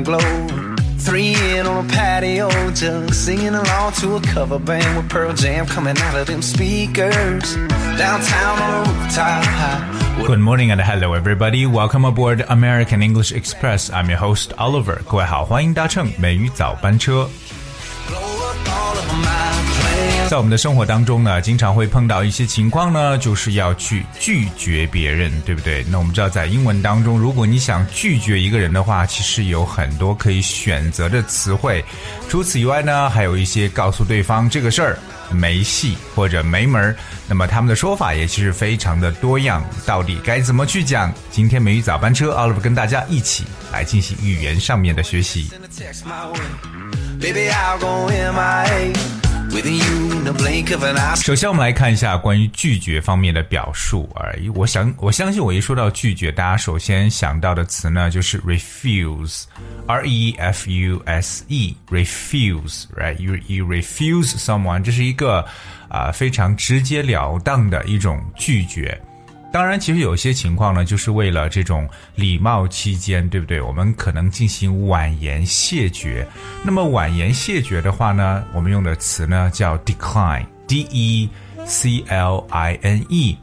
downtown glow. Three in on a patio, just singing along to a cover band with Pearl Jam coming out of them speakers. Downtown on a rooftop high. Good morning and hello everybody. Welcome aboard American English Express. I'm your host Oliver. 各位好，欢迎搭乘美语早班车。 在我们的生活当中呢，经常会碰到一些情况呢，就是要去拒绝别人，对不对？那我们知道，在英文当中，如果你想拒绝一个人的话，其实有很多可以选择的词汇。除此以外呢，还有一些告诉对方这个事儿没戏或者没门儿。那么他们的说法也其实非常的多样，到底该怎么去讲？今天美语早班车，Oliver 跟大家一起来进行语言上面的学习。Send a text my way. Baby, I'll go 首先，我们来看一下关于拒绝方面的表述而已。我想，我相信，我一说到拒绝，大家首先想到的词呢，就是 refuse，r e f u s e，refuse，right？You you refuse someone，这是一个啊、非常直截了当的一种拒绝。当然，其实有些情况呢，就是为了这种礼貌期间，对不对？我们可能进行婉言谢绝。那么婉言谢绝的话呢，我们用的词呢叫 decline，d e c l i n e。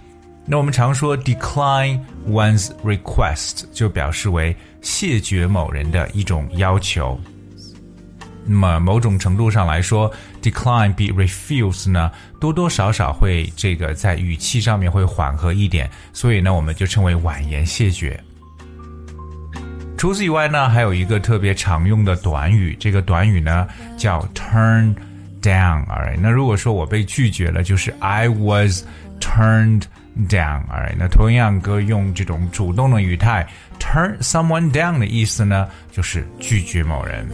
那我们常说 decline one's request，就表示为谢绝某人的一种要求。那么某种程度上来说，decline 比 refuse 呢多多少少会这个在语气上面会缓和一点，所以呢我们就称为婉言谢绝。除此以外呢，还有一个特别常用的短语，这个短语呢叫 turn down。alright，那如果说我被拒绝了，就是 I was turned down。alright，那同样哥用这种主动的语态 turn someone down 的意思呢，就是拒绝某人。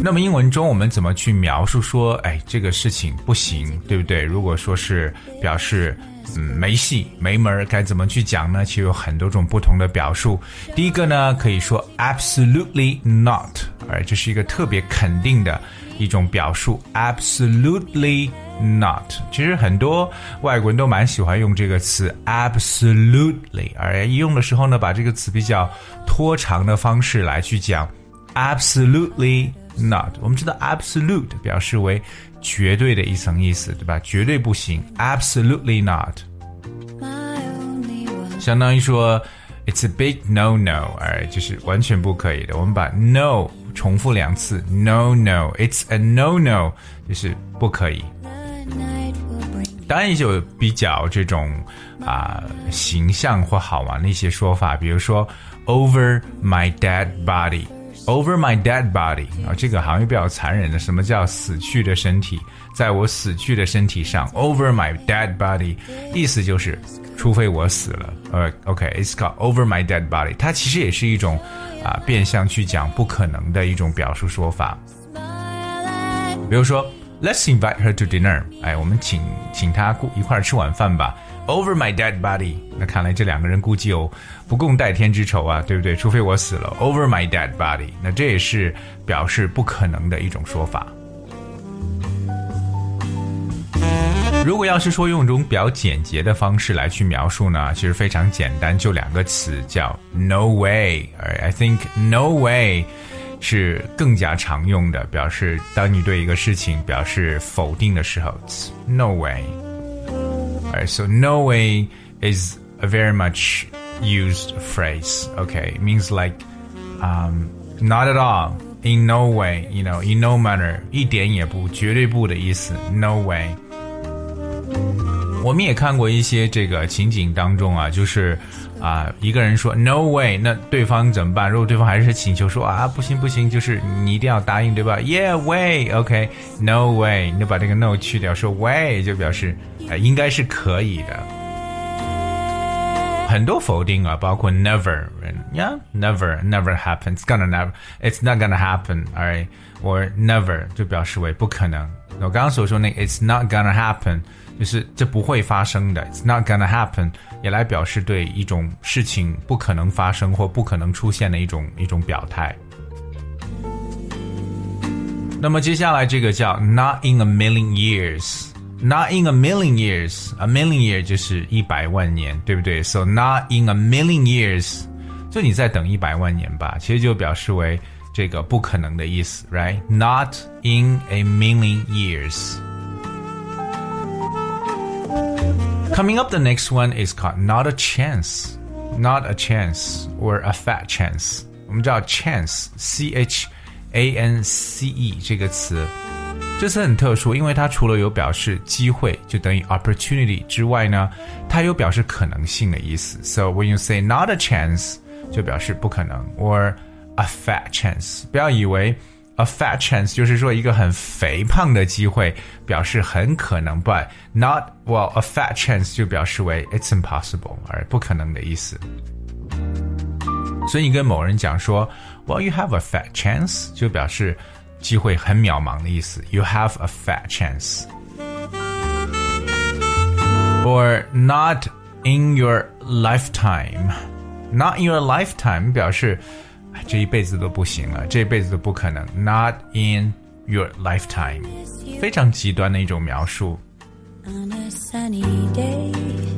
那么英文中我们怎么去描述说，哎，这个事情不行，对不对？如果说是表示嗯没戏没门儿，该怎么去讲呢？其实有很多种不同的表述。第一个呢，可以说 absolutely not，哎，这是一个特别肯定的一种表述，absolutely not。其实很多外国人都蛮喜欢用这个词 absolutely，而一用的时候呢，把这个词比较拖长的方式来去讲。Absolutely not。我们知道 absolute 表示为绝对的一层意思，对吧？绝对不行。Absolutely not， my only one 相当于说 it's a big no no，哎，就是完全不可以的。我们把 no 重复两次，no no，it's a no no，就是不可以。 the night will bring 当然也有比较这种啊、形象或好玩的一些说法，比如说 over my dead body。 Over my dead body 啊，这个好像比较残忍的。什么叫死去的身体？在我死去的身体上，over my dead body，意思就是，除非我死了。呃，OK，it's、called over my dead body。它其实也是一种啊、变相去讲不可能的一种表述说法。比如说，Let's invite her to dinner。哎，我们请请她过一块儿吃晚饭吧。Over my dead body。那看来这两个人估计有不共戴天之仇啊，对不对？除非我死了。Over my dead body。那这也是表示不可能的一种说法。如果要是说用一种比较简洁的方式来去描述呢，其实非常简单，就两个词，叫 no way。I think no way 是更加常用的，表示当你对一个事情表示否定的时候 no way。Alright, so no way is a very much used phrase. Okay, it means like um, not at all, in no way, you know, in no manner，一点也不，绝对不的意思，no way。 我们也看过一些这个情景当中啊，就是啊、一个人说 no way，那对方怎么办？如果对方还是请求说啊不行不行，就是你一定要答应，对吧？Yeah way，OK，no、way，你就把这个 no 去掉，说 way 就表示啊、应该是可以的。很多否定啊，包括 never，yeah，never，never happens，gonna never，it's not gonna happen，alright，or never 就表示为不可能。我刚刚所说那个 it's not gonna happen，就是这不会发生的，it's not gonna happen，也来表示对一种事情不可能发生或不可能出现的一种一种表态。那么接下来这个叫 not in a million years。 Not in a million years, a million year 就是一百万年，对不对？So not in a million years， 就你再等一百万年吧，其实就表示为这个不可能的意思，right？Not in a million years. Coming up, the next one is called not a chance, not a chance or a fat chance. 我们知道 chance, c h a n c e 这个词， 这词很特殊，因为它除了有表示机会，就等于 opportunity 之外呢，它有表示可能性的意思。So when you say not a chance，就表示不可能，or a fat chance。不要以为 a fat chance 就是说一个很肥胖的机会，表示很可能，but not well a fat chance 就表示为 it's impossible，而不可能的意思。所以你跟某人讲说，Well you have a fat chance，就表示 机会很渺茫的意思。You have a fat chance。Or not in your lifetime。Not in your lifetime 表示这一辈子都不行了，这一辈子都不可能。Not in your lifetime，非常极端的一种描述。 On a sunny day.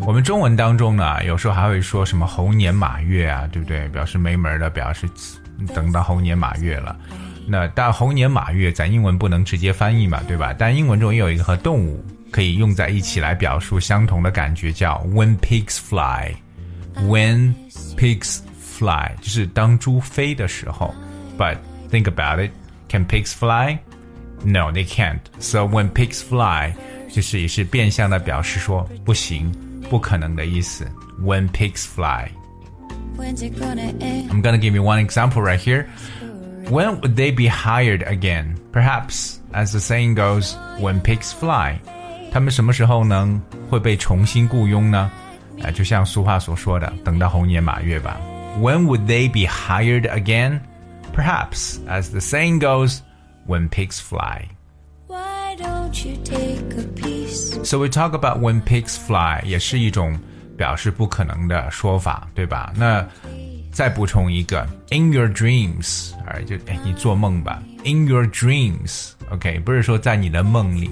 我们中文当中呢，有时候还会说什么猴年马月啊，对不对？表示没门儿的，表示等到猴年马月了。 那但猴年马月，咱英文不能直接翻译嘛，对吧？但英文中也有一个和动物可以用在一起来表述相同的感觉，叫 when pigs fly。When pigs fly，就是当猪飞的时候。But think about it, can pigs fly? No, they can't. So when pigs fly，就是也是变相的表示说不行、不可能的意思。When pigs fly. When's it gonna end? I'm gonna give you one example right here. When would they be hired again? Perhaps, as the saying goes, when pigs fly. 他们什么时候呢会被重新雇佣呢？啊，就像俗话所说的，等到猴年马月吧。When would they be hired again? Perhaps, as the saying goes, when pigs fly. Why don't you take a piece? So we talk about when pigs fly，也是一种表示不可能的说法，对吧？那 再补充一个，in your dreams，哎，就哎你做梦吧，in your dreams，OK，、不是说在你的梦里，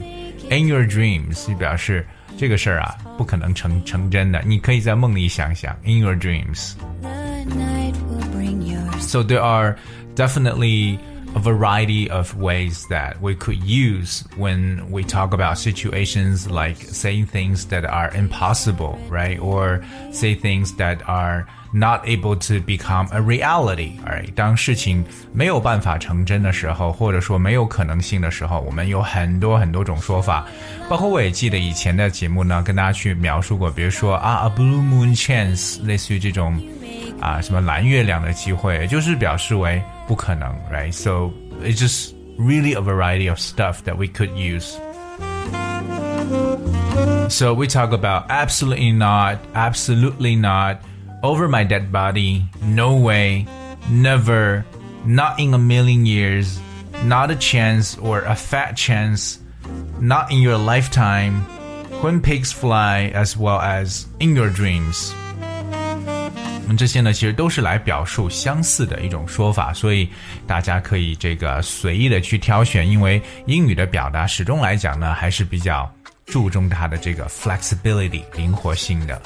in your dreams 就表示这个事儿啊不可能成成真的，你可以在梦里想想，in your dreams。 The night will bring your So there are definitely a variety of ways that we could use when we talk about situations like saying things that are impossible, right? Or say things that are not able to become a reality, alright? 当事情没有办法成真的时候，或者说没有可能性的时候，我们有很多很多种说法。包括我也记得以前的节目呢，跟大家去描述过，比如说啊，a blue moon chance，类似于这种。啊，什么蓝月亮的机会，就是表示为不可能，right? So it's just really a variety of stuff that we could use. So we talk about absolutely not, absolutely not, over my dead body, no way, never, not in a million years, not a chance or a fat chance, not in your lifetime, when pigs fly, as well as in your dreams. 那这些呢，其实都是来表述相似的一种说法，所以大家可以这个随意的去挑选，因为英语的表达始终来讲呢，还是比较注重它的这个 flexibility 灵活性的。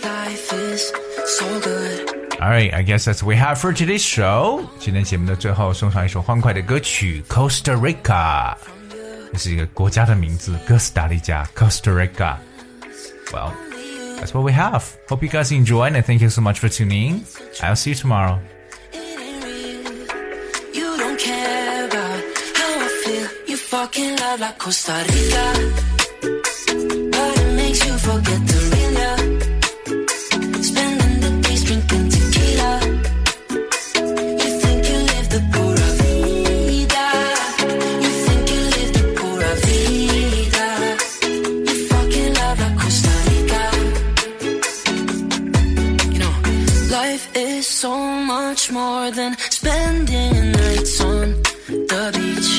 Thinking life is so good. Alright, I guess that's what we have for today's show. 今天节目的最后送上一首欢快的歌曲《Costa Rica》，这是一个国家的名字，哥斯达黎加 （Costa Rica）。Well, that's what we have. Hope you guys enjoyed and thank you so much for tuning in. I'll see you tomorrow. It ain't real. You don't care about how I feel. You fucking love like Costa Rica. So much more than spending nights on the beach.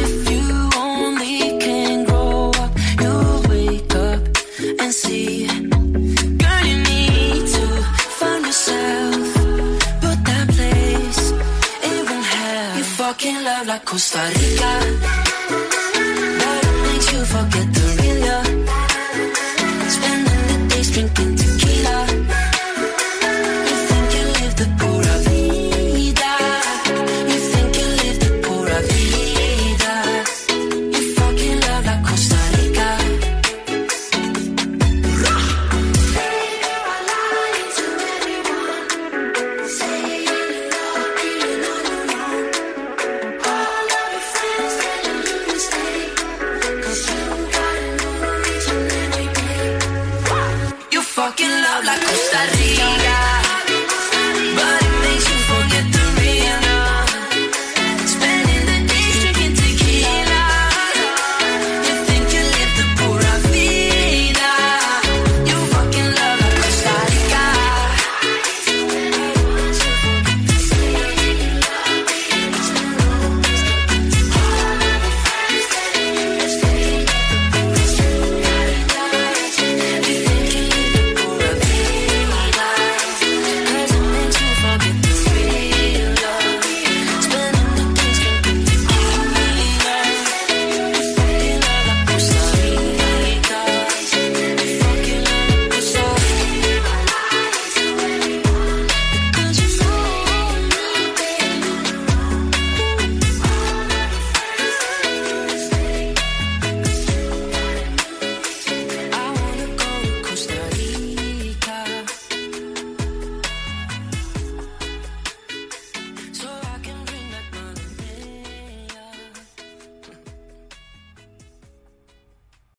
If you only can grow up, you'll wake up and see. Girl, you need to find yourself, put that place it won't have. You fucking love like Costa Rica, but it makes you forget the